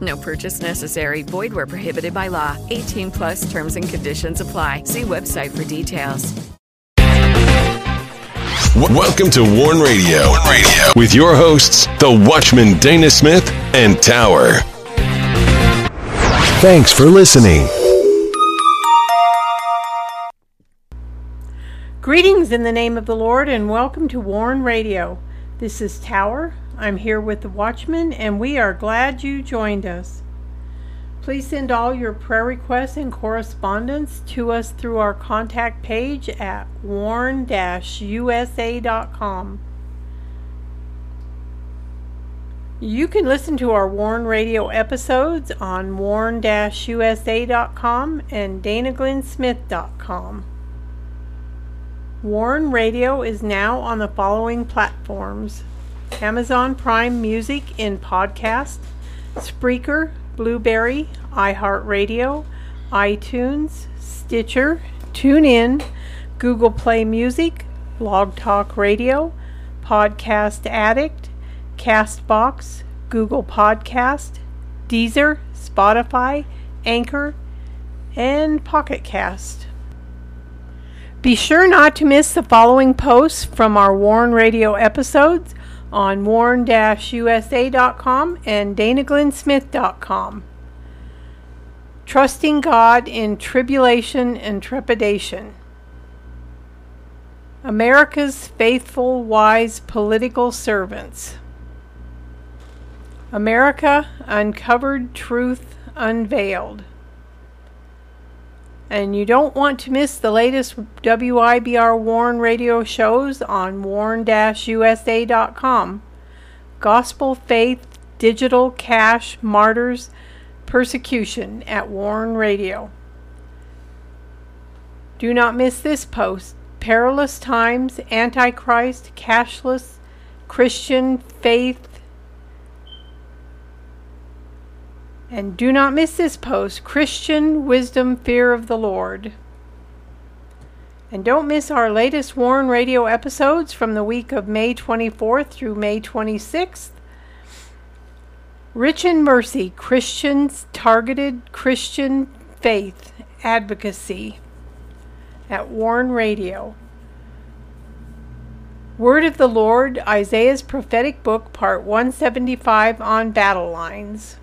No purchase necessary. Void where prohibited by law. 18 plus terms and conditions apply. See website for details. Welcome to Warn Radio, Radio with your hosts, the Watchman Dana Smith and Tower. Thanks for listening. Greetings in the name of the Lord and welcome to Warn Radio. This is Tower. I'm here with the Watchman and we are glad you joined us. Please send all your prayer requests and correspondence to us through our contact page at warn-usa.com. You can listen to our Warn Radio episodes on warn-usa.com and danaglennsmith.com. Warn Radio is now on the following platforms Amazon Prime Music in podcast, Spreaker, Blubrry, iHeartRadio, iTunes, Stitcher, TuneIn, Google Play Music, Blog Talk Radio, Podcast Addict, Castbox, Google Podcast, Deezer, Spotify, Anchor, and Pocket Cast. Be sure not to miss the following posts from our Warn Radio episodes on warn-usa.com and danaglennsmith.com. Trusting God in Tribulation and Trepidation. America's Faithful Wise Political Servants. America Uncovered Truth Unveiled. And you don't want to miss the latest WIBR Warn radio shows on warn-usa.com. Gospel Faith, Digital Cash, Martyrs, Persecution at Warn Radio. Do not miss this post. Perilous Times, Antichrist, Cashless, Christian Faith, And do not miss this post Christian Wisdom, Fear of the Lord. And don't miss our latest Warn Radio episodes from the week of May 24th through May 26th. Rich in Mercy Christians Targeted Christian Faith Advocacy at Warn Radio. Word of the Lord, Isaiah's prophetic book, part 175 on battle lines.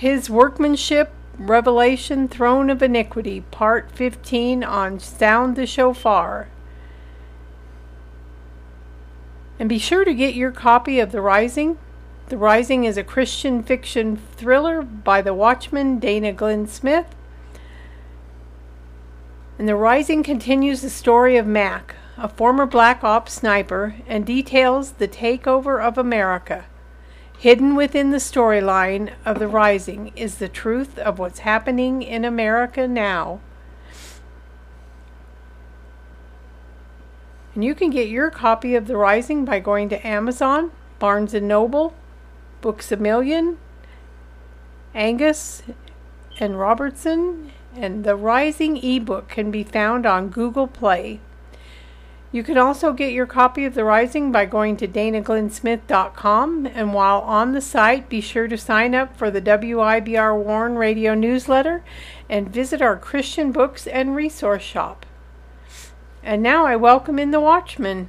His Workmanship, Revelation, Throne of Iniquity, Part 15 on Sound the Shofar. And be sure to get your copy of The Rising. The Rising is a Christian fiction thriller by the Watchman Dana Glenn Smith. And The Rising continues the story of Mac, a former Black Ops sniper, and details the takeover of America. Hidden within the storyline of The Rising is the truth of what's happening in America now. And you can get your copy of The Rising by going to Amazon, Barnes & Noble, Books A Million, Angus and Robertson, and The Rising ebook can be found on Google Play. You can also get your copy of The Rising by going to danaglennsmith.com. And while on the site, be sure to sign up for the WIBR Warn Radio newsletter and visit our Christian books and resource shop. And now I welcome in the Watchman.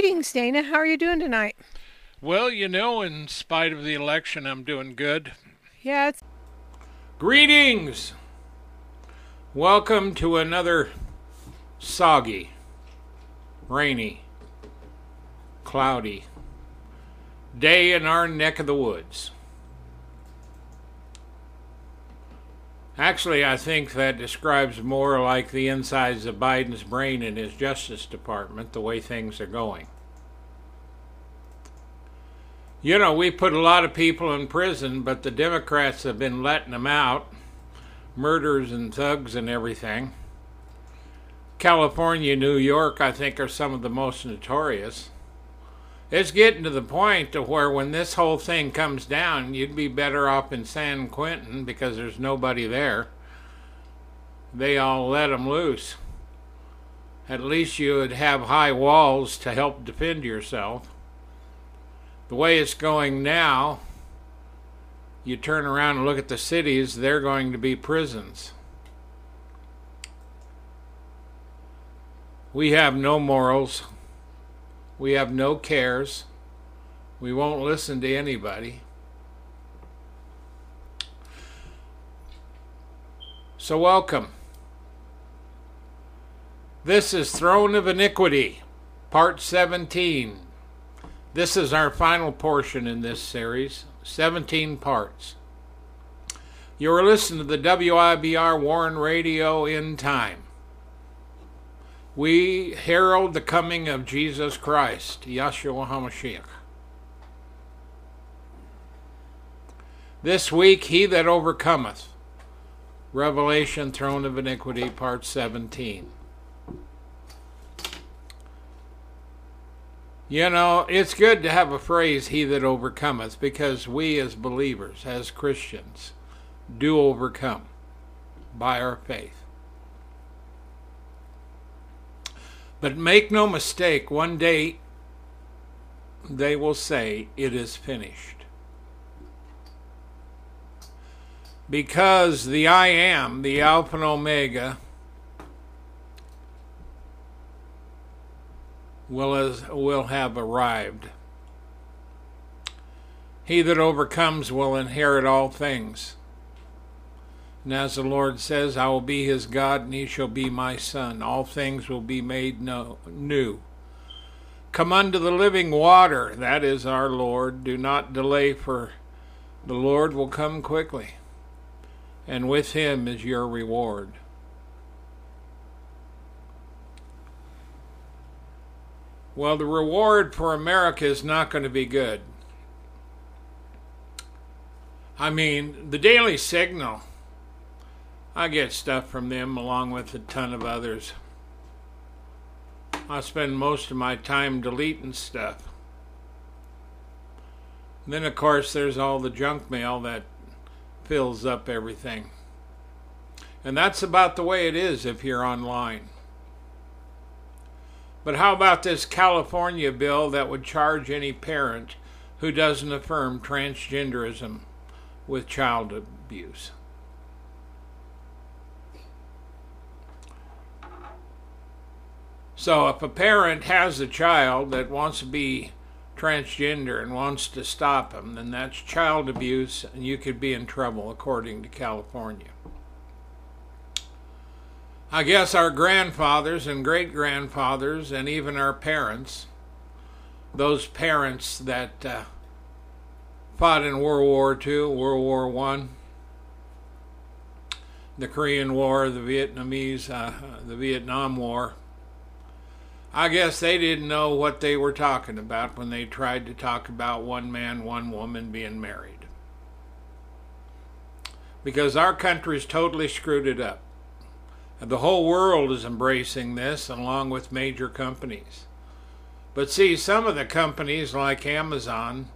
Greetings, Dana. How are you doing tonight? Well, you know, in spite of the election, I'm doing good. Yeah, it's Greetings! Welcome to another soggy, rainy, cloudy day in our neck of the woods. Actually, I think that describes more like the insides of Biden's brain in his Justice Department, the way things are going. You know, we put a lot of people in prison, but the Democrats have been letting them out murders and thugs and everything. California, New York, I think, are some of the most notorious. It's getting to the point to where when this whole thing comes down, you'd be better off in San Quentin because there's nobody there. They all let them loose. At least you would have high walls to help defend yourself. The way it's going now, you turn around and look at the cities, they're going to be prisons. We have no morals. We have no cares. We won't listen to anybody. So, welcome. This is Throne of Iniquity, Part 17. This is our final portion in this series, 17 parts. You are listening to the WIBR Warn Radio in time. We herald the coming of Jesus Christ, Yahshua HaMashiach. This week, He that overcometh, Revelation, Throne of Iniquity, Part 17. You know, it's good to have a phrase, He that overcometh, because we as believers, as Christians, do overcome by our faith. But make no mistake, one day they will say, It is finished. Because the I am, the Alpha and Omega, will, as, will have arrived. He that overcomes will inherit all things. And as the Lord says, I will be his God, and he shall be my son. All things will be made no, new. Come unto the living water, that is our Lord. Do not delay, for the Lord will come quickly, and with him is your reward. Well, the reward for America is not going to be good. I mean, the Daily Signal, I get stuff from them along with a ton of others. I spend most of my time deleting stuff. And then, of course, there's all the junk mail that fills up everything. And that's about the way it is if you're online. But how about this California bill that would charge any parent who doesn't affirm transgenderism with child abuse? So, if a parent has a child that wants to be transgender and wants to stop him, then that's child abuse, and you could be in trouble according to California. I guess our grandfathers and great grandfathers, and even our parents, those parents that uh, fought in World War II, World War One, the Korean War, the Vietnamese, uh, the Vietnam War. I guess they didn't know what they were talking about when they tried to talk about one man, one woman being married. Because our country's totally screwed it up. And the whole world is embracing this along with major companies. But see, some of the companies like Amazon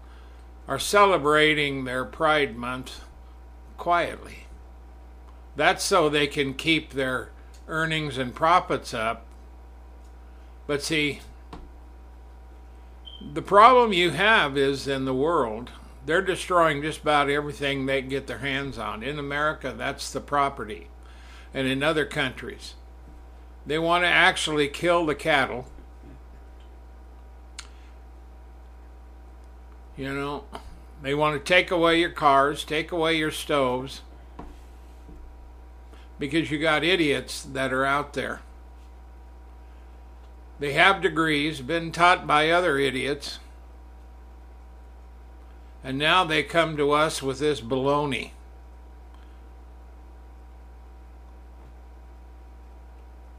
are celebrating their Pride Month quietly. That's so they can keep their earnings and profits up. But see, the problem you have is in the world, they're destroying just about everything they get their hands on. In America, that's the property. And in other countries, they want to actually kill the cattle. You know, they want to take away your cars, take away your stoves, because you got idiots that are out there. They have degrees, been taught by other idiots, and now they come to us with this baloney.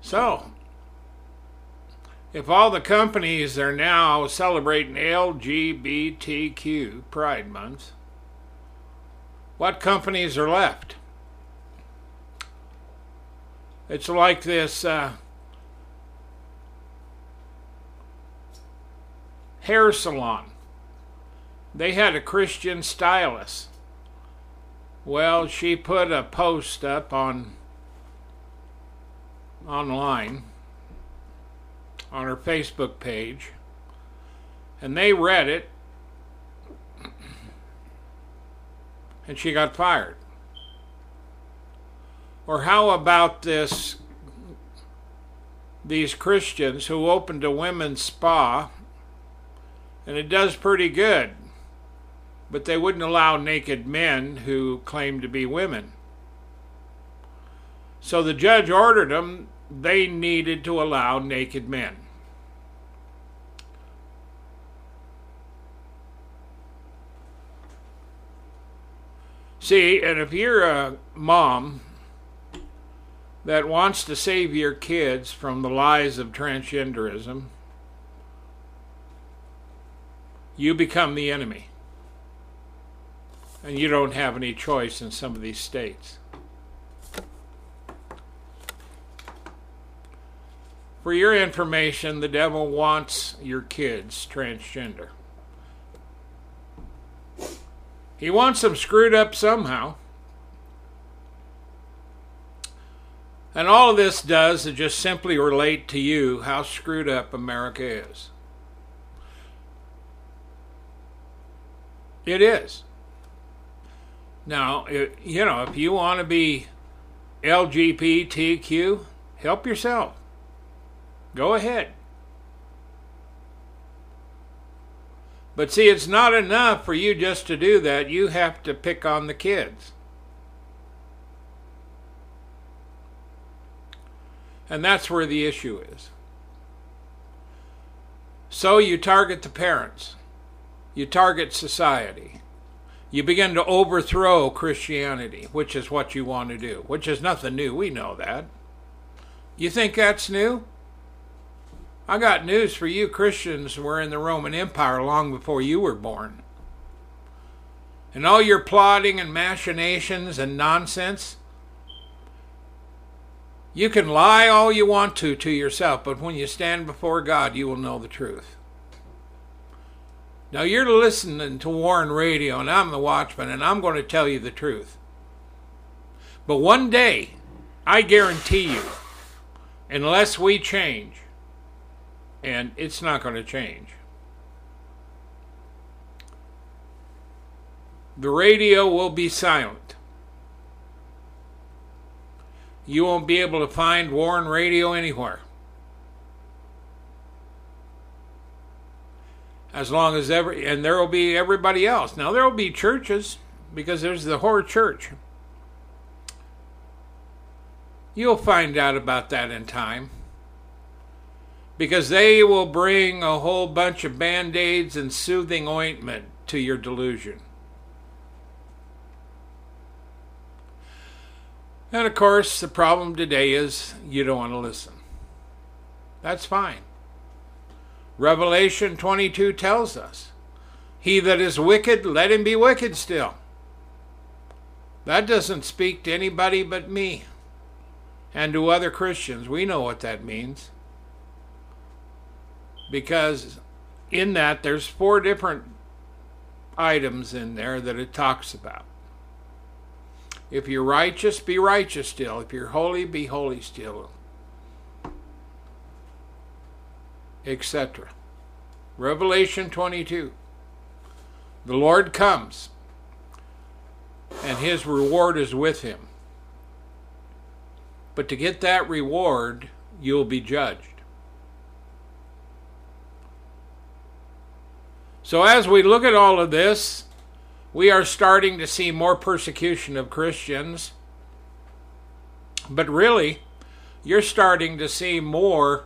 So, if all the companies are now celebrating LGBTQ Pride Month, what companies are left? It's like this uh, hair salon. They had a Christian stylist. Well, she put a post up on online on her Facebook page, and they read it, and she got fired. Or how about this? These Christians who opened a women's spa, and it does pretty good, but they wouldn't allow naked men who claimed to be women. So the judge ordered them, they needed to allow naked men. See, and if you're a mom that wants to save your kids from the lies of transgenderism, you become the enemy. And you don't have any choice in some of these states. For your information, the devil wants your kids transgender. He wants them screwed up somehow. And all of this does is just simply relate to you how screwed up America is. It is. Now, it, you know, if you want to be LGBTQ, help yourself. Go ahead. But see, it's not enough for you just to do that. You have to pick on the kids. And that's where the issue is. So you target the parents, you target society, you begin to overthrow Christianity, which is what you want to do, which is nothing new. We know that. You think that's new? I got news for you Christians were in the Roman Empire long before you were born. And all your plotting and machinations and nonsense, you can lie all you want to to yourself, but when you stand before God, you will know the truth. Now you're listening to Warn Radio, and I'm the watchman, and I'm going to tell you the truth. But one day, I guarantee you, unless we change, and it's not going to change. The radio will be silent. You won't be able to find Warn Radio anywhere. As long as every, and there will be everybody else. Now, there will be churches, because there's the whore church. You'll find out about that in time because they will bring a whole bunch of band aids and soothing ointment to your delusion. And of course, the problem today is you don't want to listen. That's fine. Revelation 22 tells us He that is wicked, let him be wicked still. That doesn't speak to anybody but me. and to other Christians. We know what that means. Because in that, there's four different items in there that it talks about. If you're righteous, be righteous still. If you're holy, be holy still. Etc. Revelation 22. The Lord comes, and his reward is with him. But to get that reward, you'll be judged. So, as we look at all of this, we are starting to see more persecution of Christians. But really, you're starting to see more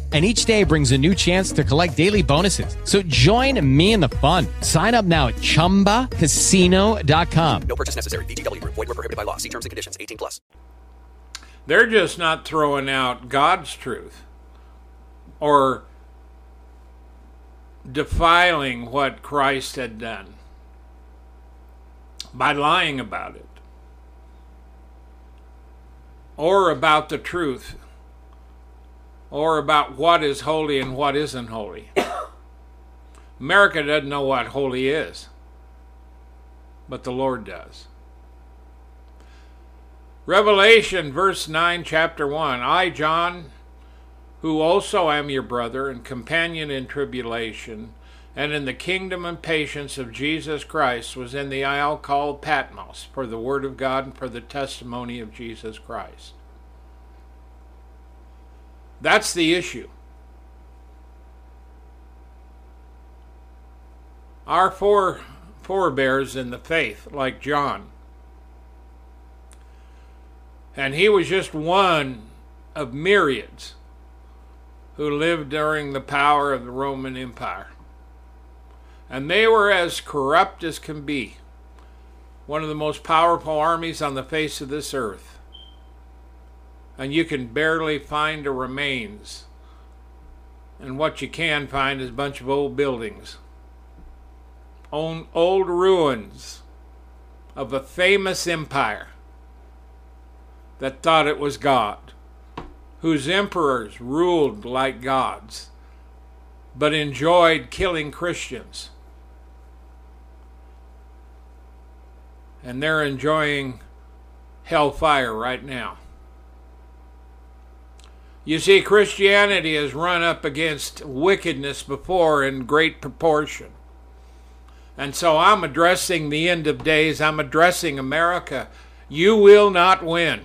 and each day brings a new chance to collect daily bonuses. So join me in the fun. Sign up now at ChumbaCasino.com. No purchase necessary. VGW. Void were prohibited by law. See terms and conditions. 18 plus. They're just not throwing out God's truth or defiling what Christ had done by lying about it or about the truth or about what is holy and what isn't holy. America doesn't know what holy is, but the Lord does. Revelation, verse 9, chapter 1 I, John, who also am your brother and companion in tribulation, and in the kingdom and patience of Jesus Christ, was in the isle called Patmos for the word of God and for the testimony of Jesus Christ. That's the issue. Our four forebears in the faith, like John, and he was just one of myriads who lived during the power of the Roman Empire. And they were as corrupt as can be, one of the most powerful armies on the face of this earth and you can barely find the remains. And what you can find is a bunch of old buildings, old, old ruins of a famous empire that thought it was God, whose emperors ruled like gods, but enjoyed killing Christians. And they're enjoying hellfire right now. You see, Christianity has run up against wickedness before in great proportion. And so I'm addressing the end of days. I'm addressing America. You will not win.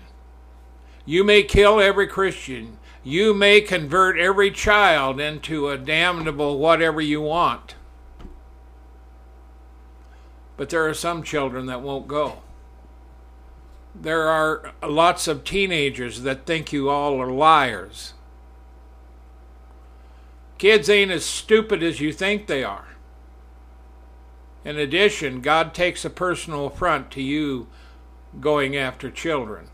You may kill every Christian. You may convert every child into a damnable whatever you want. But there are some children that won't go there are lots of teenagers that think you all are liars. Kids ain't as stupid as you think they are. In addition, God takes a personal affront to you going after children.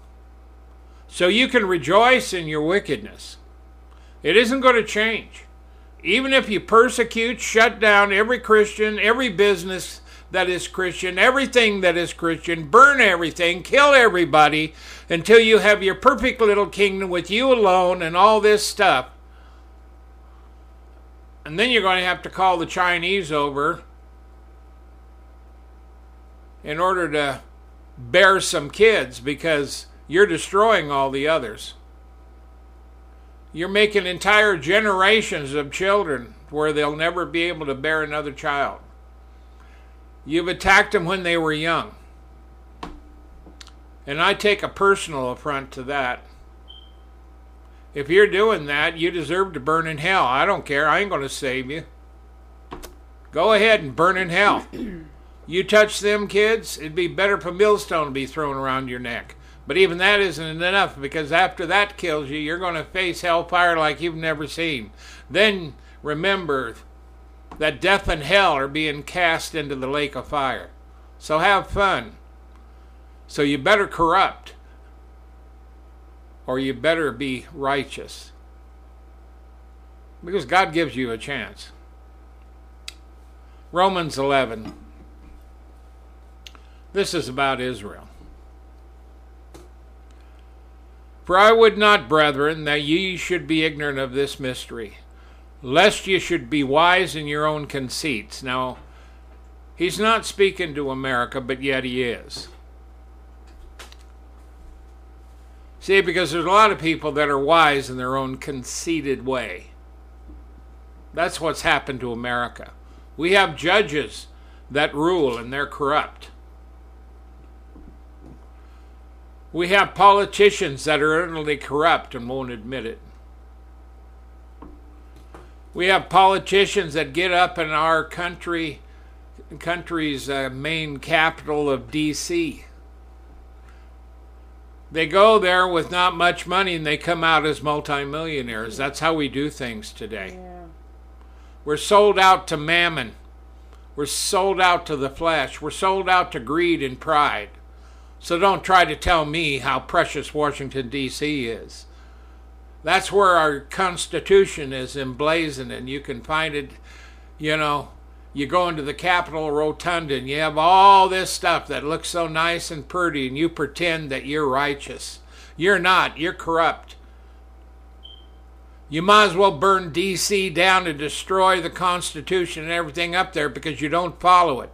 So you can rejoice in your wickedness. It isn't going to change. Even if you persecute, shut down every Christian, every business, that is Christian, everything that is Christian, burn everything, kill everybody until you have your perfect little kingdom with you alone and all this stuff. And then you're going to have to call the Chinese over in order to bear some kids because you're destroying all the others. You're making entire generations of children where they'll never be able to bear another child. You've attacked them when they were young. And I take a personal affront to that. If you're doing that, you deserve to burn in hell. I don't care. I ain't going to save you. Go ahead and burn in hell. you touch them kids, it'd be better for millstone to be thrown around your neck. But even that isn't enough because after that kills you, you're going to face hellfire like you've never seen. Then remember that death and hell are being cast into the lake of fire. So have fun. So you better corrupt, or you better be righteous. Because God gives you a chance. Romans 11. This is about Israel. For I would not, brethren, that ye should be ignorant of this mystery, lest ye should be wise in your own conceits. Now, he's not speaking to America, but yet he is. See, because there's a lot of people that are wise in their own conceited way. That's what's happened to America. We have judges that rule and they're corrupt. We have politicians that are utterly corrupt and won't admit it. We have politicians that get up in our country, country's uh, main capital of D.C. They go there with not much money and they come out as multimillionaires. That's how we do things today. Yeah. We're sold out to mammon. We're sold out to the flesh. We're sold out to greed and pride. So don't try to tell me how precious Washington, D.C. is. That's where our Constitution is emblazoned, and you can find it, you know. You go into the Capitol Rotunda and you have all this stuff that looks so nice and pretty, and you pretend that you're righteous. You're not, you're corrupt. You might as well burn D.C. down and destroy the Constitution and everything up there because you don't follow it.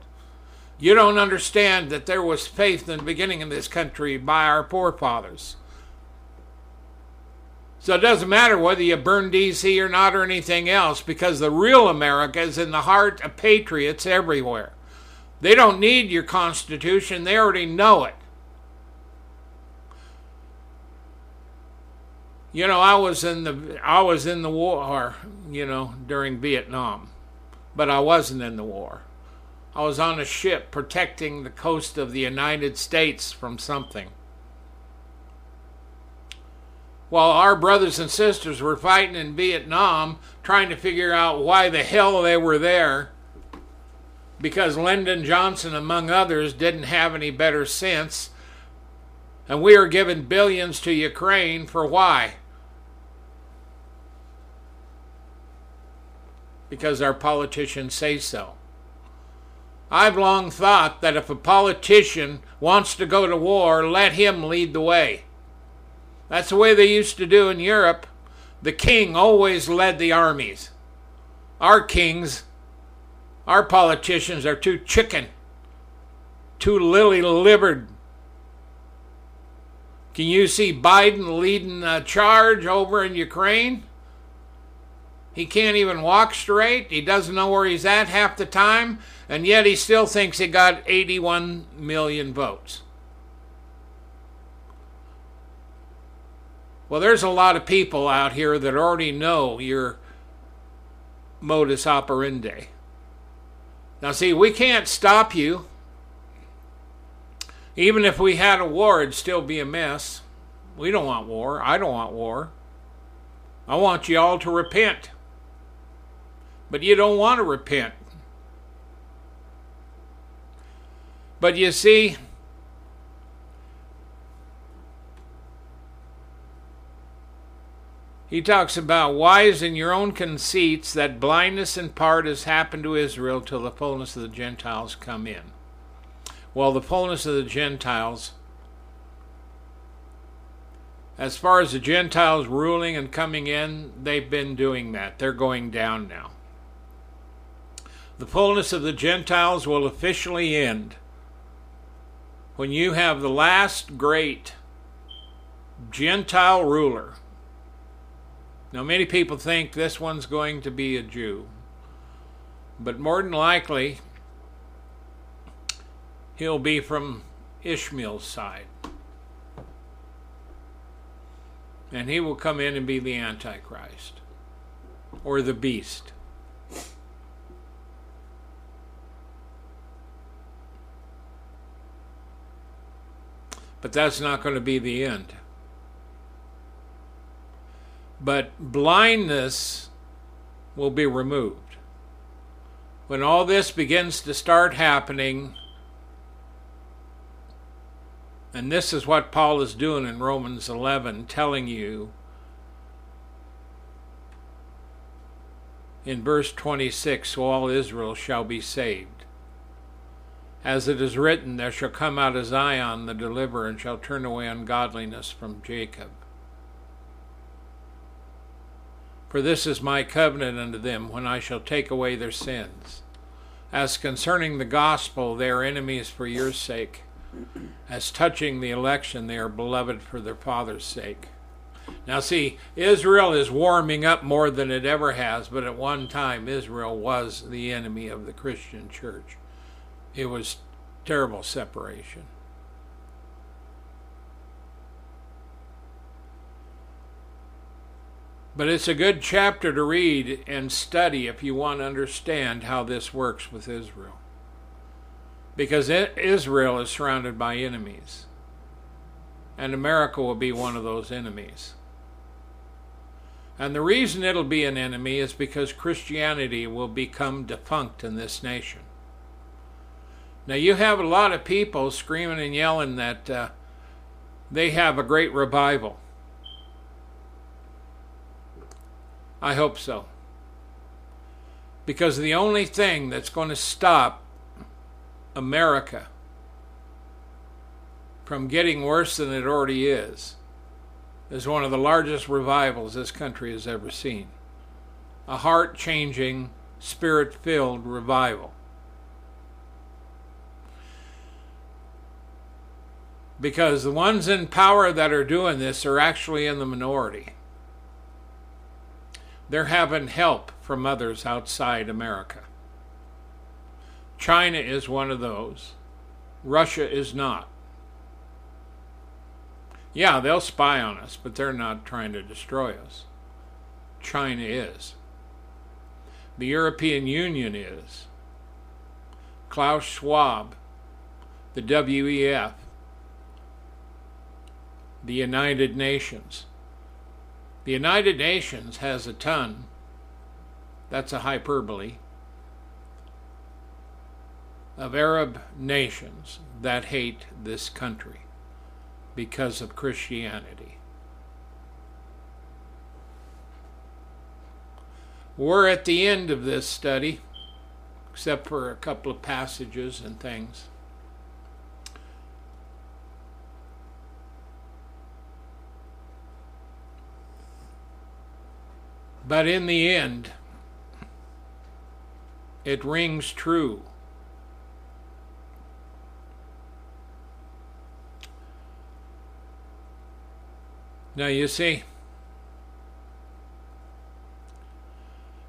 You don't understand that there was faith in the beginning of this country by our forefathers. So it doesn't matter whether you burn DC or not or anything else because the real America is in the heart of patriots everywhere. They don't need your Constitution, they already know it. You know, I was in the I was in the war, you know, during Vietnam, but I wasn't in the war. I was on a ship protecting the coast of the United States from something. While our brothers and sisters were fighting in Vietnam, trying to figure out why the hell they were there, because Lyndon Johnson, among others, didn't have any better sense. And we are giving billions to Ukraine for why? Because our politicians say so. I've long thought that if a politician wants to go to war, let him lead the way. That's the way they used to do in Europe. The king always led the armies. Our kings, our politicians are too chicken, too lily livered. Can you see Biden leading a charge over in Ukraine? He can't even walk straight. He doesn't know where he's at half the time and yet he still thinks he got 81 million votes. Well, there's a lot of people out here that already know your modus operandi. Now, see, we can't stop you. Even if we had a war, it'd still be a mess. We don't want war. I don't want war. I want you all to repent. But you don't want to repent. But you see, he talks about wise in your own conceits that blindness in part has happened to Israel till the fullness of the Gentiles come in. Well, the fullness of the Gentiles, as far as the Gentiles ruling and coming in, they've been doing that. They're going down now. The fullness of the Gentiles will officially end when you have the last great Gentile ruler. Now, many people think this one's going to be a Jew, but more than likely, he'll be from Ishmael's side. And he will come in and be the Antichrist or the beast. But that's not going to be the end. But blindness will be removed. When all this begins to start happening, and this is what Paul is doing in Romans 11, telling you in verse 26 so all Israel shall be saved. As it is written, There shall come out of Zion the deliverer, and shall turn away ungodliness from Jacob. For this is my covenant unto them, when I shall take away their sins. As concerning the gospel, they are enemies for your sake. As touching the election, they are beloved for their father's sake. Now, see, Israel is warming up more than it ever has, but at one time, Israel was the enemy of the Christian church. It was terrible separation. But it's a good chapter to read and study if you want to understand how this works with Israel. Because Israel is surrounded by enemies. And America will be one of those enemies. And the reason it'll be an enemy is because Christianity will become defunct in this nation. Now, you have a lot of people screaming and yelling that uh, they have a great revival. I hope so. Because the only thing that's going to stop America from getting worse than it already is is one of the largest revivals this country has ever seen. A heart changing, spirit filled revival. Because the ones in power that are doing this are actually in the minority. They're having help from others outside America. China is one of those. Russia is not. Yeah, they'll spy on us, but they're not trying to destroy us. China is. The European Union is. Klaus Schwab, the WEF, the United Nations. The United Nations has a ton, that's a hyperbole, of Arab nations that hate this country because of Christianity. We're at the end of this study, except for a couple of passages and things. But in the end, it rings true Now, you see,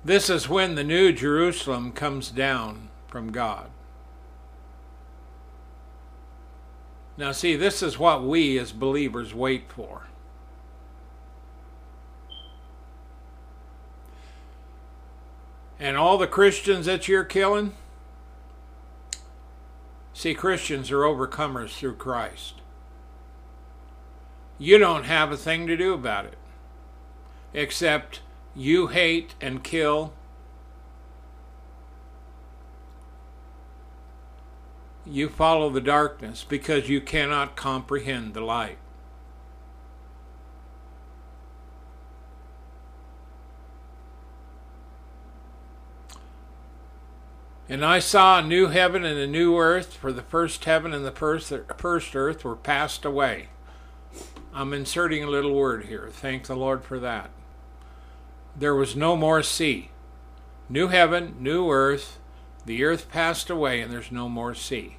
this is when the new Jerusalem comes down from God. Now, see, this is what we as believers wait for. And all the Christians that you're killing, see, Christians are overcomers through Christ you don't have a thing to do about it. Except you hate and kill. You follow the darkness because you cannot comprehend the light. And I saw a new heaven and a new earth, for the first heaven and the first, earth were passed away I'm inserting a little word here. Thank the Lord for that. There was no more sea. New heaven, new earth. The earth passed away and there's no more sea.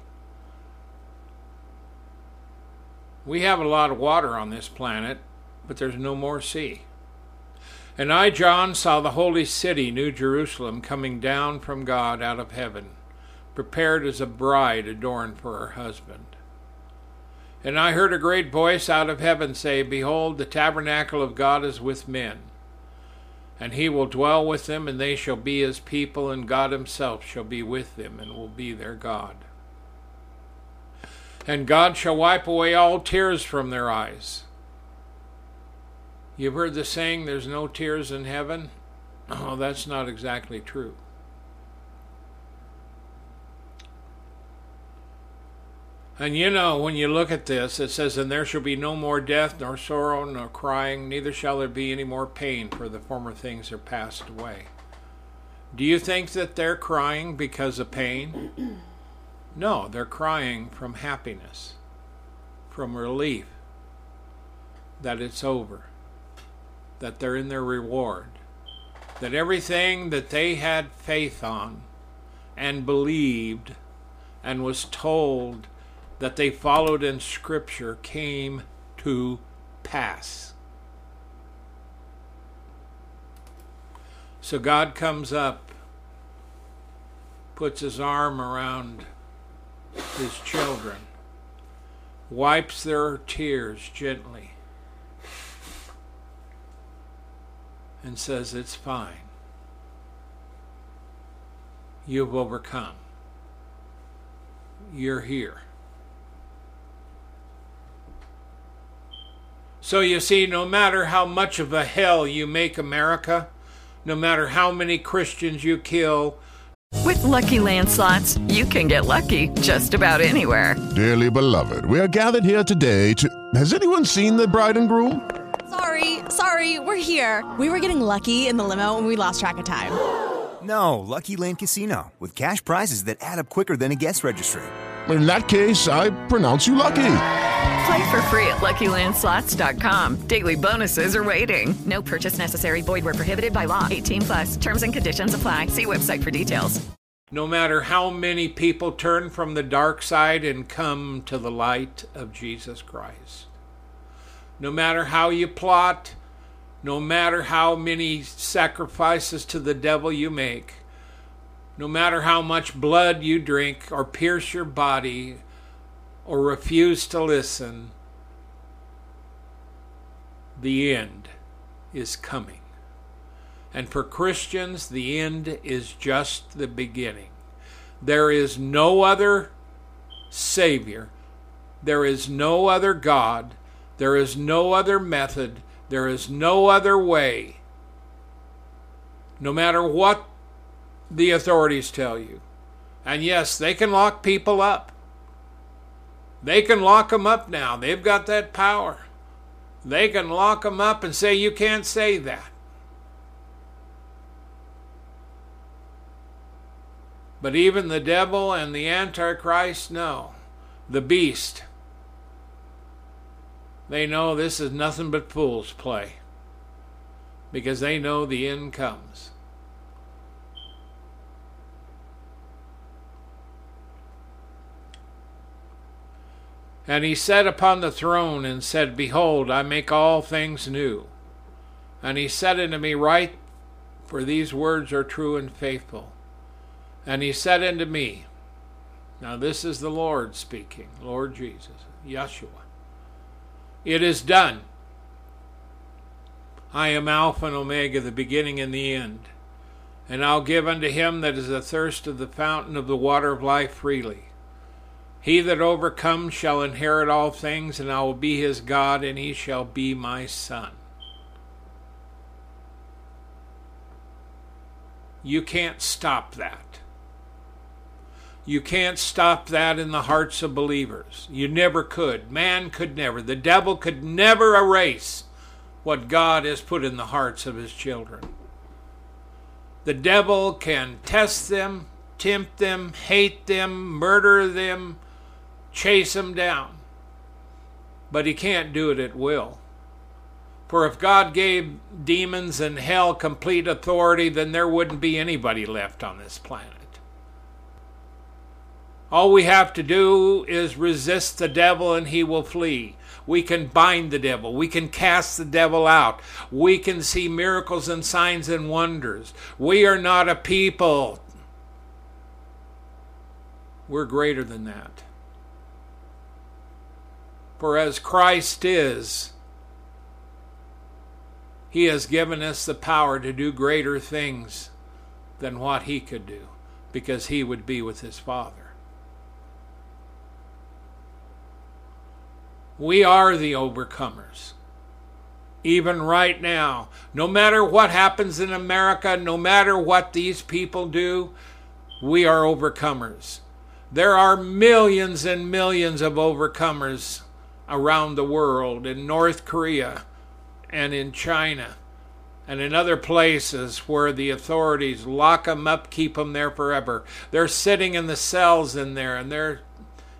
We have a lot of water on this planet, but there's no more sea. And I, John, saw the holy city, New Jerusalem, coming down from God out of heaven, prepared as a bride adorned for her husband. And I heard a great voice out of heaven say, Behold, the tabernacle of God is with men. And he will dwell with them, and they shall be his people, and God himself shall be with them, and will be their God. And God shall wipe away all tears from their eyes. You've heard the saying, there's no tears in heaven. Well, that's not exactly true. And you know, when you look at this, it says, And there shall be no more death, nor sorrow, nor crying, neither shall there be any more pain, for the former things are passed away. Do you think that they're crying because of pain? No, they're crying from happiness, from relief that it's over that they're in their reward, that everything that they had faith on and believed and was told that they followed in Scripture came to pass. So God comes up, puts his arm around his children, wipes their tears gently, and says, It's fine. You've overcome. You're here. So you see, no matter how much of a hell you make America, no matter how many Christians you kill, With Lucky Land slots, you can get lucky just about anywhere. Dearly beloved, we are gathered here today to. Has anyone seen the bride and groom? Sorry, sorry, we're here. We were getting lucky in the limo and we lost track of time. No, Lucky Land Casino, with cash prizes that add up quicker than a guest registry. In that case, I pronounce you lucky. Play for free at LuckyLandSlots.com. Daily bonuses are waiting. No purchase necessary. Void where prohibited by law. 18 plus. Terms and conditions apply. See website for details. no matter how many people turn from the dark side and come to the light of Jesus Christ, no matter how you plot, no matter how many sacrifices to the devil you make, no matter how much blood you drink or pierce your body or refuse to listen, the end is coming. And for Christians, the end is just the beginning. There is no other Savior, there is no other God, there is no other method, there is no other way. No matter what the authorities tell you. And yes, they can lock people up. They can lock them up now. They've got that power. They can lock them up and say, you can't say that. But even the devil and the Antichrist know. The beast. They know this is nothing but fool's play. Because they know the end comes. And he sat upon the throne and said, Behold, I make all things new. And he said unto me, Write, for these words are true and faithful. And he said unto me, Now this is the Lord speaking, Lord Jesus, Yeshua. It is done. I am Alpha and Omega, the beginning and the end. And I'll give unto him that is athirst of the fountain of the water of life freely. He that overcomes shall inherit all things, and I will be his God, and he shall be my son. You can't stop that. You can't stop that in the hearts of believers. You never could. Man could never. The devil could never erase what God has put in the hearts of his children. The devil can test them, tempt them, hate them, murder them, chase them down. But he can't do it at will. For if God gave demons and hell complete authority, then there wouldn't be anybody left on this planet. All we have to do is resist the devil and he will flee. We can bind the devil. We can cast the devil out. We can see miracles and signs and wonders. We are not a people. We're greater than that. For as Christ is, he has given us the power to do greater things than what he could do because he would be with his Father. We are the overcomers. Even right now, no matter what happens in America, no matter what these people do, we are overcomers. There are millions and millions of overcomers around the world in North Korea and in China and in other places where the authorities lock them up, keep them there forever. They're sitting in the cells in there and they're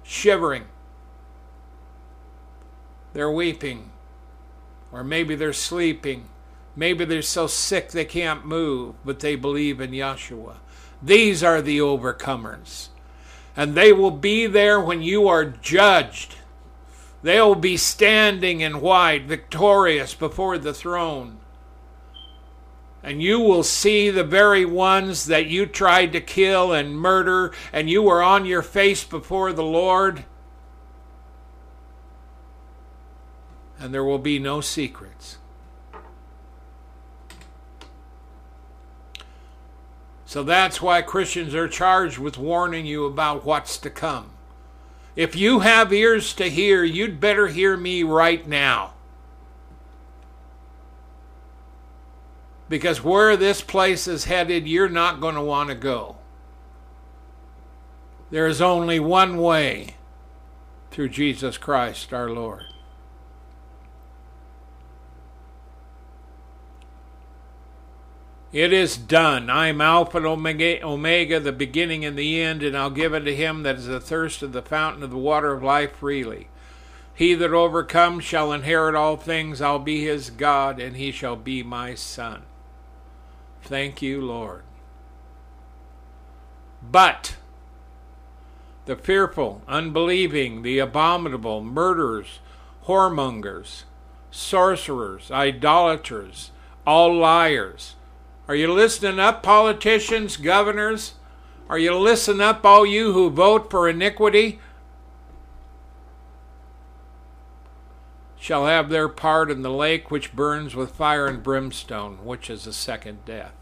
shivering. They're weeping. Or maybe they're sleeping. Maybe they're so sick they can't move, but they believe in Yeshua. These are the overcomers. And they will be there when you are judged. They will be standing in white, victorious before the throne. And you will see the very ones that you tried to kill and murder, and you were on your face before the Lord. And there will be no secrets. So that's why Christians are charged with warning you about what's to come. If you have ears to hear, you'd better hear me right now. Because where this place is headed, you're not going to want to go. There is only one way through Jesus Christ our Lord. It is done. I am Alpha and Omega, Omega, the beginning and the end, and I'll give it to him that is athirst of the fountain of the water of life freely. He that overcomes shall inherit all things. I'll be his God, and he shall be my son. Thank you, Lord. But the fearful, unbelieving, the abominable, murderers, whoremongers, sorcerers, idolaters, all liars, are you listening up, politicians, governors? Are you listening up, all you who vote for iniquity? Shall have their part in the lake which burns with fire and brimstone, which is the second death.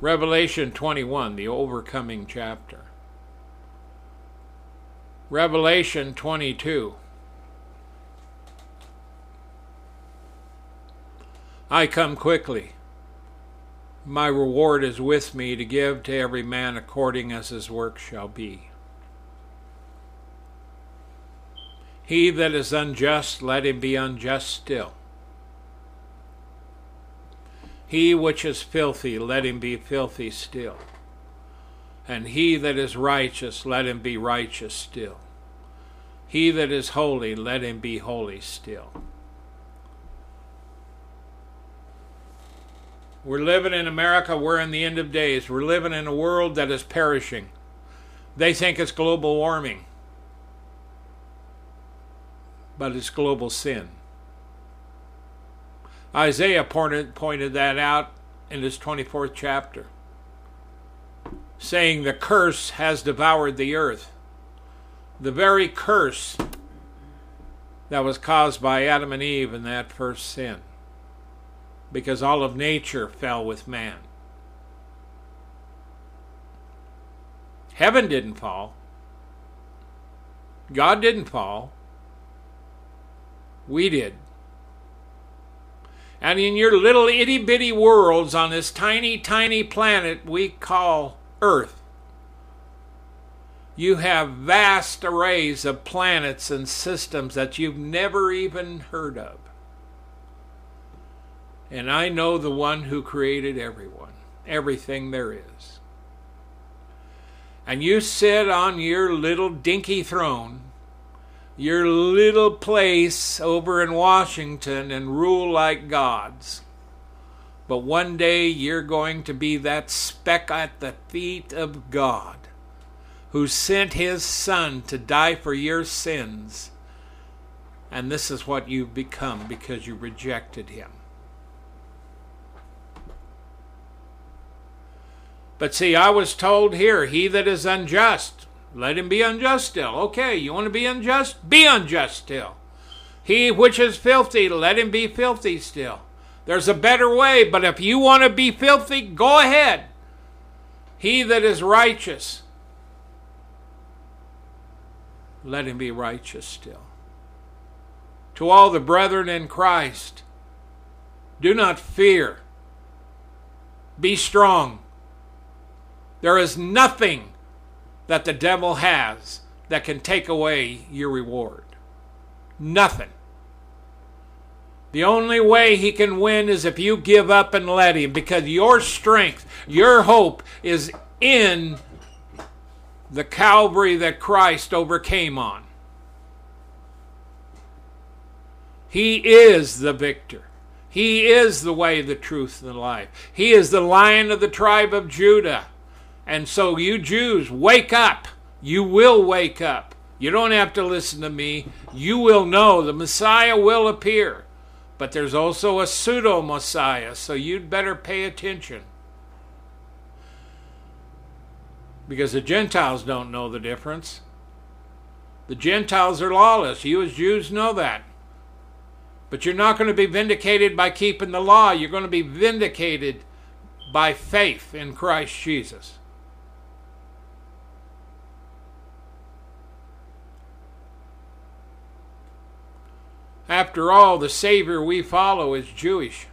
Revelation 21, the overcoming chapter. Revelation 22. I come quickly. My reward is with me to give to every man according as his work shall be. He that is unjust, let him be unjust still. He which is filthy, let him be filthy still. And he that is righteous, let him be righteous still. He that is holy, let him be holy still. We're living in America, we're in the end of days. We're living in a world that is perishing. They think it's global warming, but it's global sin. Isaiah pointed, pointed that out in his 24th chapter saying the curse has devoured the earth. The very curse that was caused by Adam and Eve in that first sin. Because all of nature fell with man. Heaven didn't fall. God didn't fall. We did. And in your little itty bitty worlds on this tiny, tiny planet we call Earth. You have vast arrays of planets and systems that you've never even heard of. And I know the one who created everyone, everything there is. And you sit on your little dinky throne, your little place over in Washington, and rule like gods. But one day you're going to be that speck at the feet of God who sent his son to die for your sins. And this is what you've become because you rejected him. But see, I was told here, he that is unjust, let him be unjust still. Okay, you want to be unjust? Be unjust still. He which is filthy, let him be filthy still. There's a better way, but if you want to be filthy, go ahead. He that is righteous, let him be righteous still. To all the brethren in Christ, Do not fear. Be strong. There is nothing that the devil has that can take away your reward. Nothing. The only way he can win is if you give up and let him because your strength, your hope is in the Calvary that Christ overcame on. He is the victor. He is the way, the truth, and the life. He is the lion of the tribe of Judah. And so, you Jews, wake up. You will wake up. You don't have to listen to me. You will know the Messiah will appear. But there's also a pseudo Messiah, so you'd better pay attention. Because the Gentiles don't know the difference. The Gentiles are lawless. You, as Jews, know that. But you're not going to be vindicated by keeping the law. You're going to be vindicated by faith in Christ Jesus. After all, the Savior we follow is Jewish,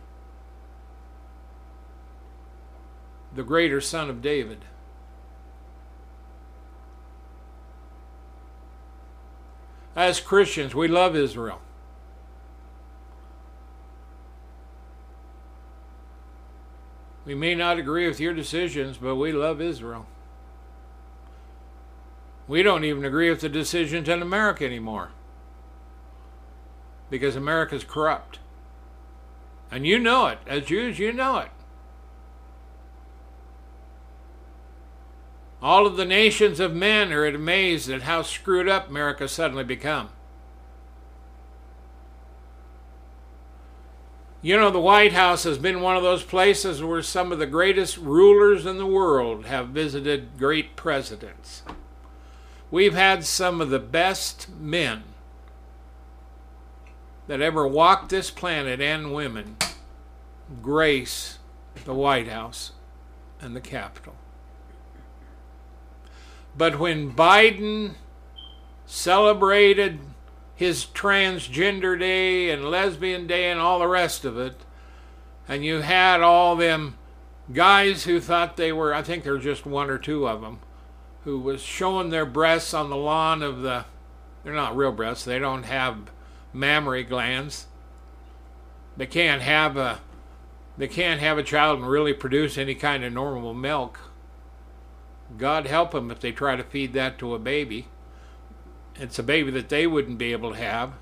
the greater son of David. As Christians, we love Israel. We may not agree with your decisions, but we love Israel. We don't even agree with the decisions in America anymore because America's corrupt. And you know it. As Jews, you know it. All of the nations of men are amazed at how screwed up America suddenly become. You know, the White House has been one of those places where some of the greatest rulers in the world have visited great presidents. We've had some of the best men that ever walked this planet and women grace the White House and the Capitol. But when Biden celebrated his transgender day and lesbian day and all the rest of it, and you had all them guys who thought they were, I think there were just one or two of them, who was showing their breasts on the lawn of the, they're not real breasts, they don't have mammary glands. They can't have a, they can't have a child and really produce any kind of normal milk. God help them if they try to feed that to a baby. It's a baby that they wouldn't be able to have.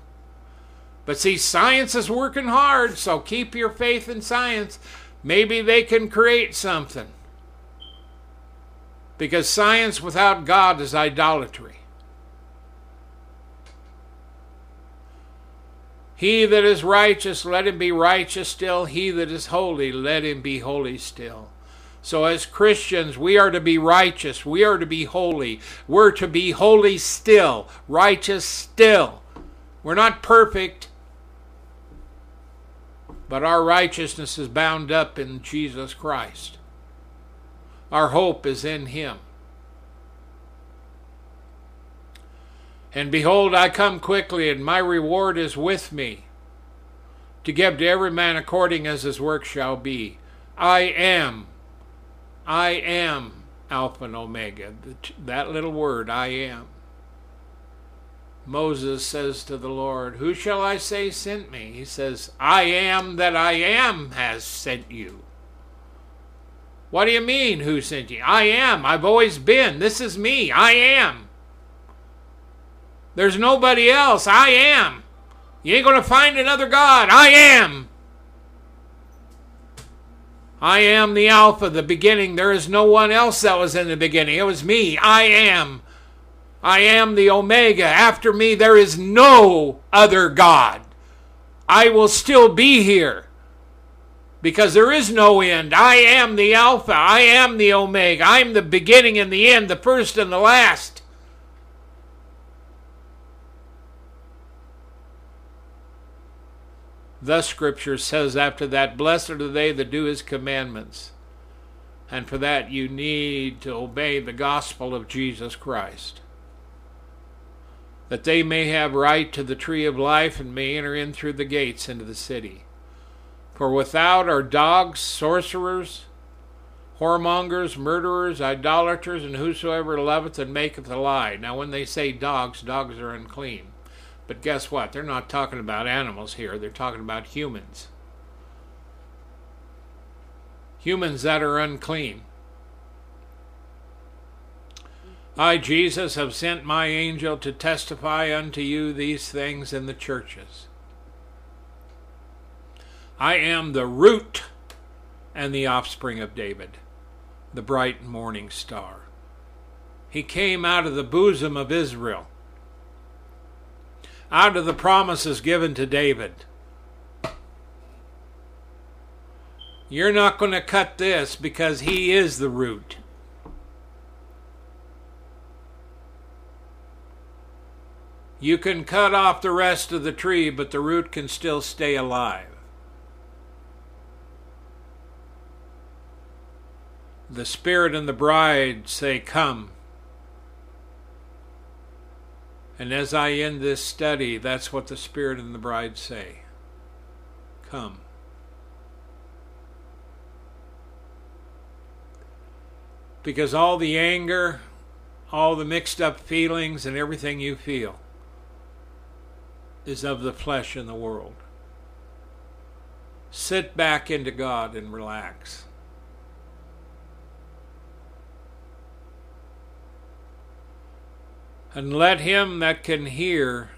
But see, science is working hard, so keep your faith in science. Maybe they can create something. Because science without God is idolatry. He that is righteous, let him be righteous still. He that is holy, let him be holy still. So, as Christians, we are to be righteous. We are to be holy. We're to be holy still, righteous still. We're not perfect, but our righteousness is bound up in Jesus Christ. Our hope is in Him. And behold, I come quickly, and my reward is with me, to give to every man according as his work shall be. I am I am Alpha and Omega. That little word, I am. Moses says to the Lord, Who shall I say sent me? He says, I am that I am has sent you. What do you mean, who sent you? I am. I've always been. This is me. I am. There's nobody else. I am. You ain't going to find another God. I am. I am the Alpha, the beginning. There is no one else that was in the beginning. It was me. I am. I am the Omega. After me, there is no other God. I will still be here because there is no end. I am the Alpha. I am the Omega. I'm the beginning and the end, the first and the last. Thus, Scripture says after that, Blessed are they that do his commandments. And for that, you need to obey the gospel of Jesus Christ. That they may have right to the tree of life and may enter in through the gates into the city. For without are dogs, sorcerers, whoremongers, murderers, idolaters, and whosoever loveth and maketh a lie. Now, when they say dogs, dogs are unclean. But guess what? They're not talking about animals here, they're talking about humans. Humans that are unclean. I, Jesus, have sent my angel to testify unto you these things in the churches. I am the root and the offspring of David, the bright morning star. He came out of the bosom of Israel, out of the promises given to David. You're not going to cut this because he is the root. You can cut off the rest of the tree, but the root can still stay alive. The Spirit and the bride say, Come. And as I end this study, that's what the Spirit and the bride say Come. Because all the anger, all the mixed up feelings, and everything you feel is of the flesh and the world. Sit back into God and relax. And let him that can hear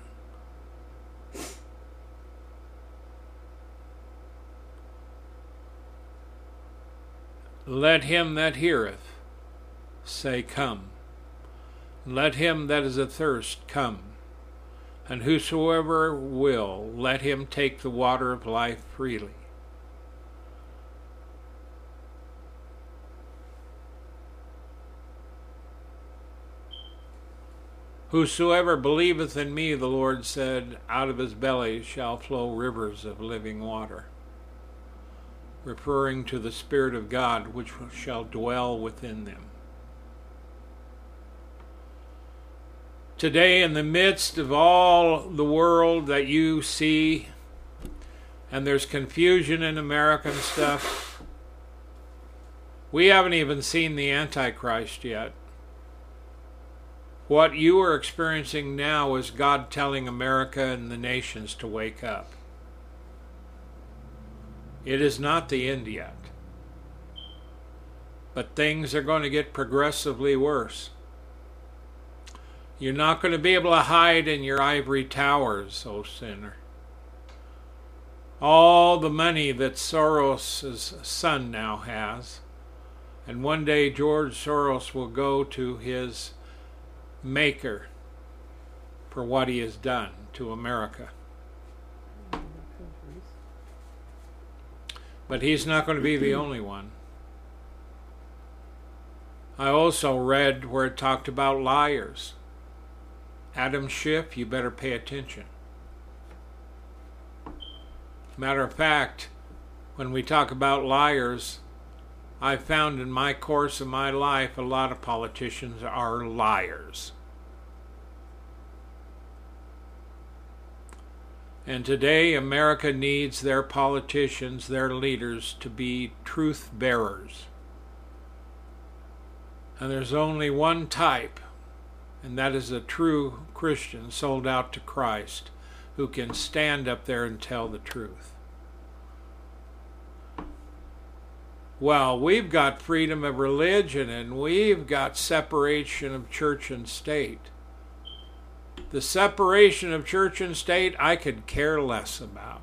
let him that heareth say, Come. Let him that is athirst come and whosoever will, let him take the water of life freely. Whosoever believeth in me, the Lord said, out of his belly shall flow rivers of living water, referring to the Spirit of God which shall dwell within them. Today, in the midst of all the world that you see, and there's confusion in American stuff, we haven't even seen the Antichrist yet. What you are experiencing now is God telling America and the nations to wake up. It is not the end yet. But things are going to get progressively worse. You're not going to be able to hide in your ivory towers, O sinner. All the money that Soros' son now has, and one day George Soros will go to his maker for what he has done to America. But he's not going to be the only one. I also read where it talked about liars. Adam Schiff, you better pay attention. Matter of fact, when we talk about liars, I've found in my course of my life a lot of politicians are liars. And today, America needs their politicians, their leaders, to be truth bearers. And there's only one type and that is a true Christian sold out to Christ who can stand up there and tell the truth. Well, we've got freedom of religion and we've got separation of church and state. The separation of church and state I could care less about.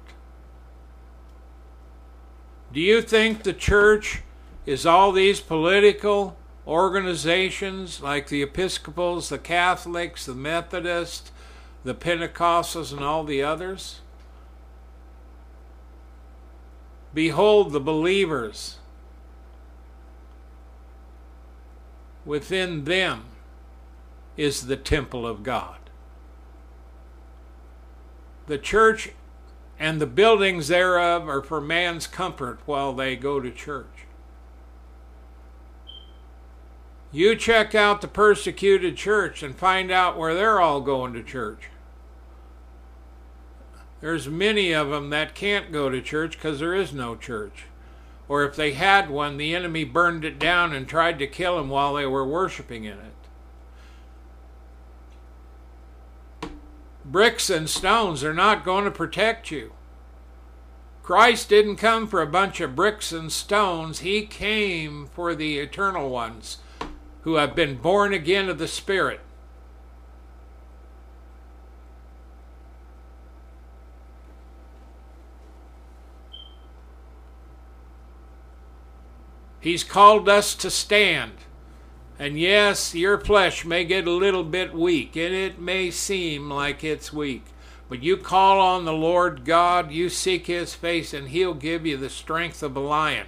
Do you think the church is all these political organizations like the Episcopals, the Catholics, the Methodists, the Pentecostals, and all the others? Behold the believers. Within them is the temple of God. The church and the buildings thereof are for man's comfort while they go to church. You check out the persecuted church and find out where they're all going to church. There's many of them that can't go to church because there is no church. Or if they had one, the enemy burned it down and tried to kill them while they were worshiping in it. Bricks and stones are not going to protect you. Christ didn't come for a bunch of bricks and stones, He came for the eternal ones who have been born again of the Spirit. He's called us to stand. And yes, your flesh may get a little bit weak, and it may seem like it's weak. But you call on the Lord God, you seek His face, and He'll give you the strength of a lion.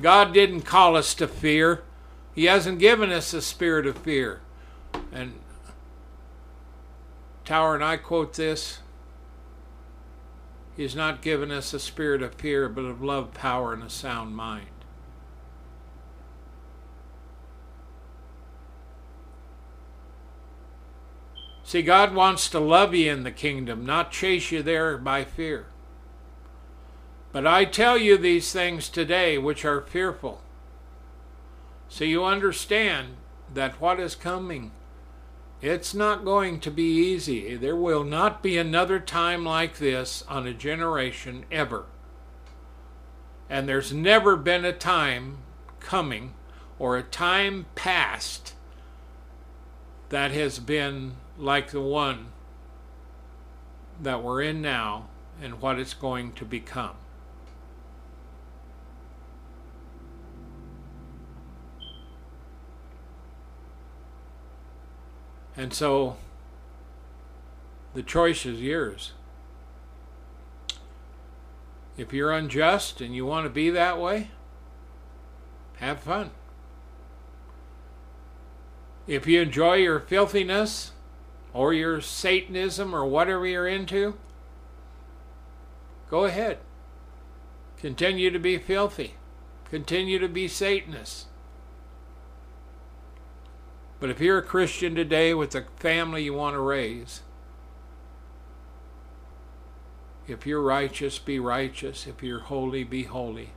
God didn't call us to fear, He hasn't given us a spirit of fear. And Tower and I quote this He's not given us a spirit of fear, but of love, power, and a sound mind. See, God wants to love you in the kingdom, not chase you there by fear. But I tell you these things today which are fearful. So you understand that what is coming, it's not going to be easy. There will not be another time like this on a generation ever. And there's never been a time coming or a time past that has been like the one that we're in now and what it's going to become. And so the choice is yours. If you're unjust and you want to be that way, have fun. If you enjoy your filthiness or your Satanism or whatever you're into, go ahead. Continue to be filthy. Continue to be Satanists. But if you're a Christian today with the family you want to raise, if you're righteous, be righteous. If you're holy, be holy.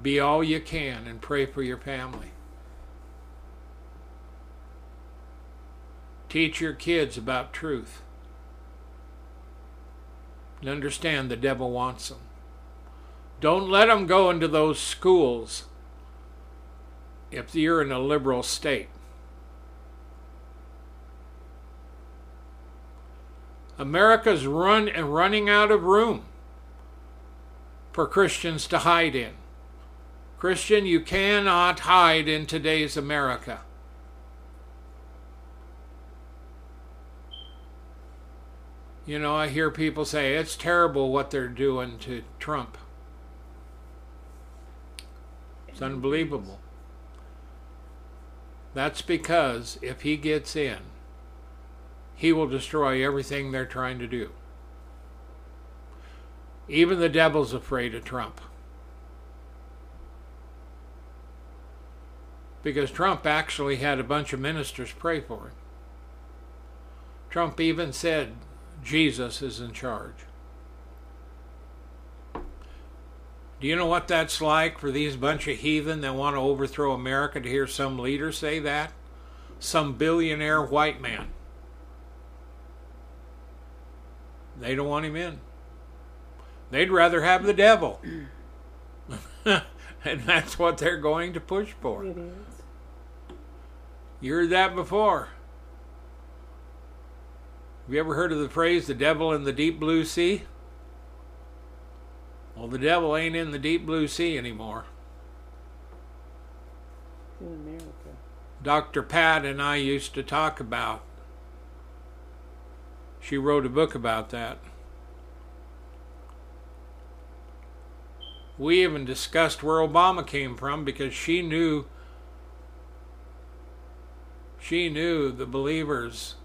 Be all you can and pray for your family. Teach your kids about truth. And understand the devil wants them. Don't let them go into those schools if you're in a liberal state. America's run and running out of room for Christians to hide in. Christian, you cannot hide in today's America. You know, I hear people say it's terrible what they're doing to Trump. It's unbelievable. That's because if he gets in, he will destroy everything they're trying to do. Even the devil's afraid of Trump. Because Trump actually had a bunch of ministers pray for him. Trump even said Jesus is in charge. Do you know what that's like for these bunch of heathen that want to overthrow America to hear some leader say that? Some billionaire white man. They don't want him in. They'd rather have the devil. and that's what they're going to push for. It is. You heard that before. Have you ever heard of the phrase the devil in the deep blue sea? Well, the devil ain't in the deep blue sea anymore. In America. Dr. Pat and I used to talk about. She wrote a book about that. We even discussed where Obama came from because she knew she knew the believers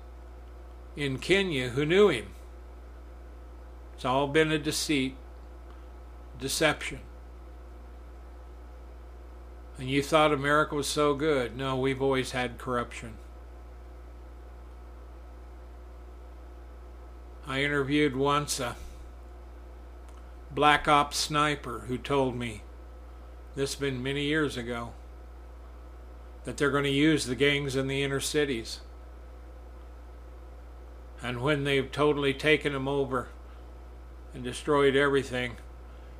in Kenya who knew him. It's all been a deceit deception. And you thought America was so good. No, we've always had corruption. I interviewed once a black ops sniper who told me this has been many years ago that they're going to use the gangs in the inner cities. And when they've totally taken them over and destroyed everything,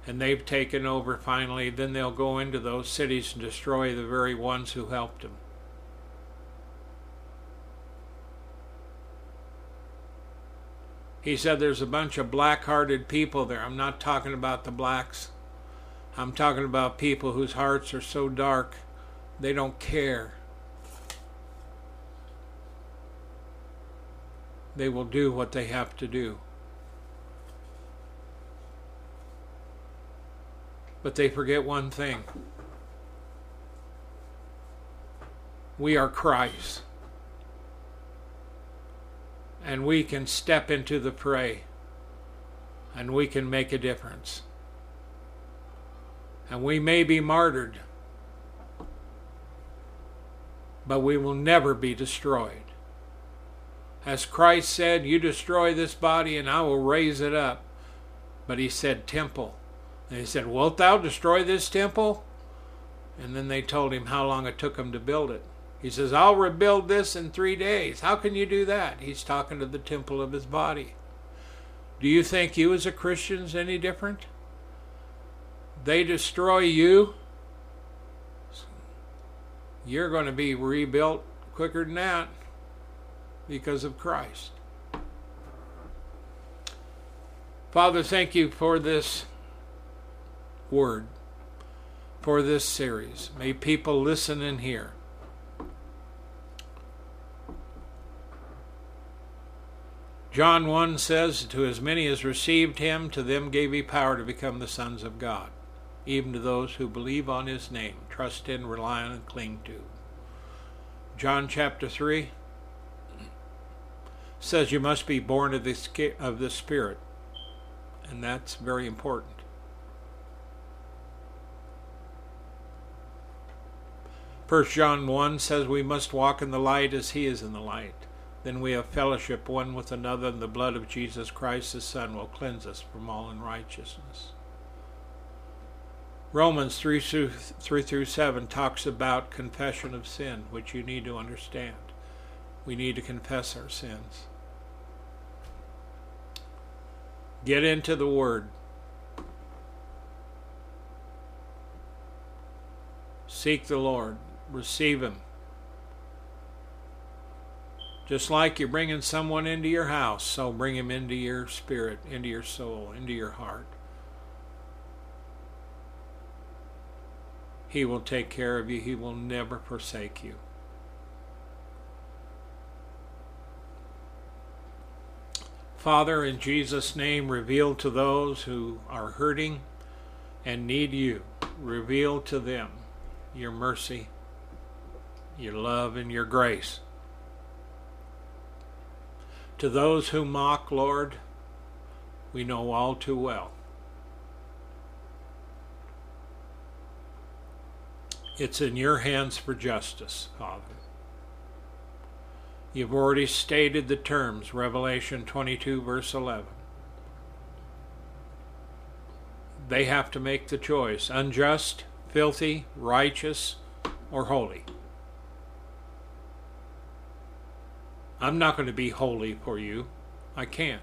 and they've taken over finally, then they'll go into those cities and destroy the very ones who helped them. He said there's a bunch of black hearted people there. I'm not talking about the blacks. I'm talking about people whose hearts are so dark they don't care. They will do what they have to do. But they forget one thing we are Christ and we can step into the fray and we can make a difference. And we may be martyred, but we will never be destroyed. As Christ said, You destroy this body and I will raise it up. But he said, Temple. And he said, Wilt thou destroy this temple? And then they told him how long it took him to build it. He says, I'll rebuild this in three days. How can you do that? He's talking to the temple of his body. Do you think you as a Christian is any different? They destroy you. You're going to be rebuilt quicker than that because of Christ. Father, thank you for this word, for this series. May people listen and hear. John 1 says, To as many as received him, to them gave he power to become the sons of God, even to those who believe on his name, trust in, rely on, and cling to. John chapter 3 says you must be born of the, of the Spirit, and that's very important. First John 1 says we must walk in the light as he is in the light then we have fellowship one with another, and the blood of Jesus Christ, his Son, will cleanse us from all unrighteousness. Romans 3 through, 3 through 7 talks about confession of sin, which you need to understand. We need to confess our sins. Get into the Word. Seek the Lord. Receive Him. Just like you're bringing someone into your house, so bring him into your spirit, into your soul, into your heart. He will take care of you. He will never forsake you. Father, in Jesus' name, reveal to those who are hurting and need you, reveal to them your mercy, your love, and your grace. To those who mock, Lord, we know all too well. It's in your hands for justice, Father. You've already stated the terms, Revelation 22, verse 11. They have to make the choice unjust, filthy, righteous, or holy. I'm not going to be holy for you. I can't.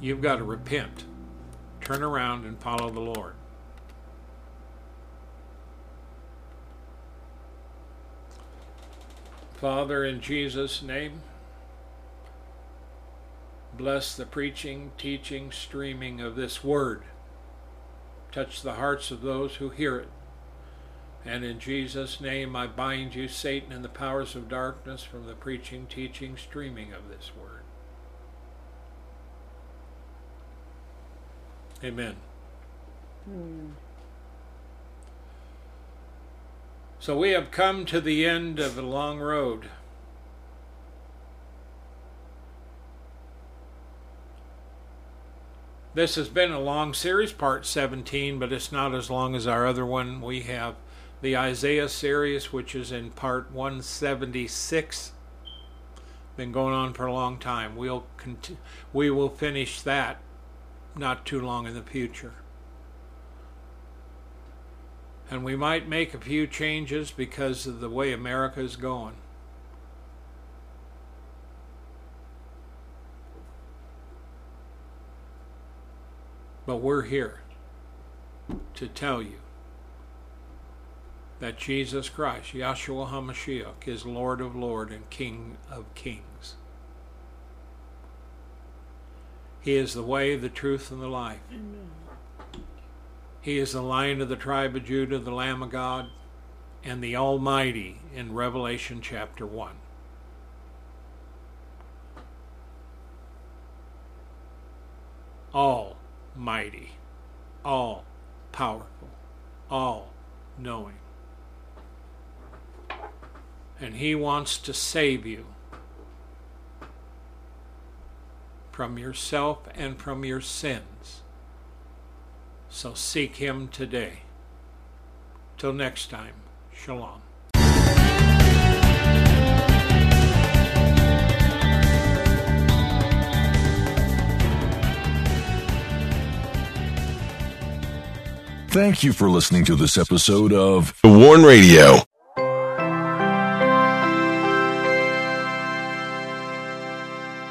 You've got to repent, turn around, and follow the Lord. Father, in Jesus' name, bless the preaching, teaching, streaming of this word. Touch the hearts of those who hear it. And in Jesus' name, I bind you, Satan, and the powers of darkness from the preaching, teaching, streaming of this word. Amen. Hmm. So we have come to the end of a long road. This has been a long series, part 17, but it's not as long as our other one. We have the Isaiah series, which is in part 176. Been going on for a long time. We'll we will finish that not too long in the future. And we might make a few changes because of the way America is going. But we're here to tell you that Jesus Christ, Yahshua HaMashiach, is Lord of Lords and King of Kings. He is the way, the truth, and the life. Amen. He is the Lion of the tribe of Judah, the Lamb of God, and the Almighty in Revelation chapter 1. Almighty, all powerful, all knowing. And He wants to save you from yourself and from your sins. So seek Him today. Till next time, Shalom. Thank you for listening to this episode of The Warn Radio.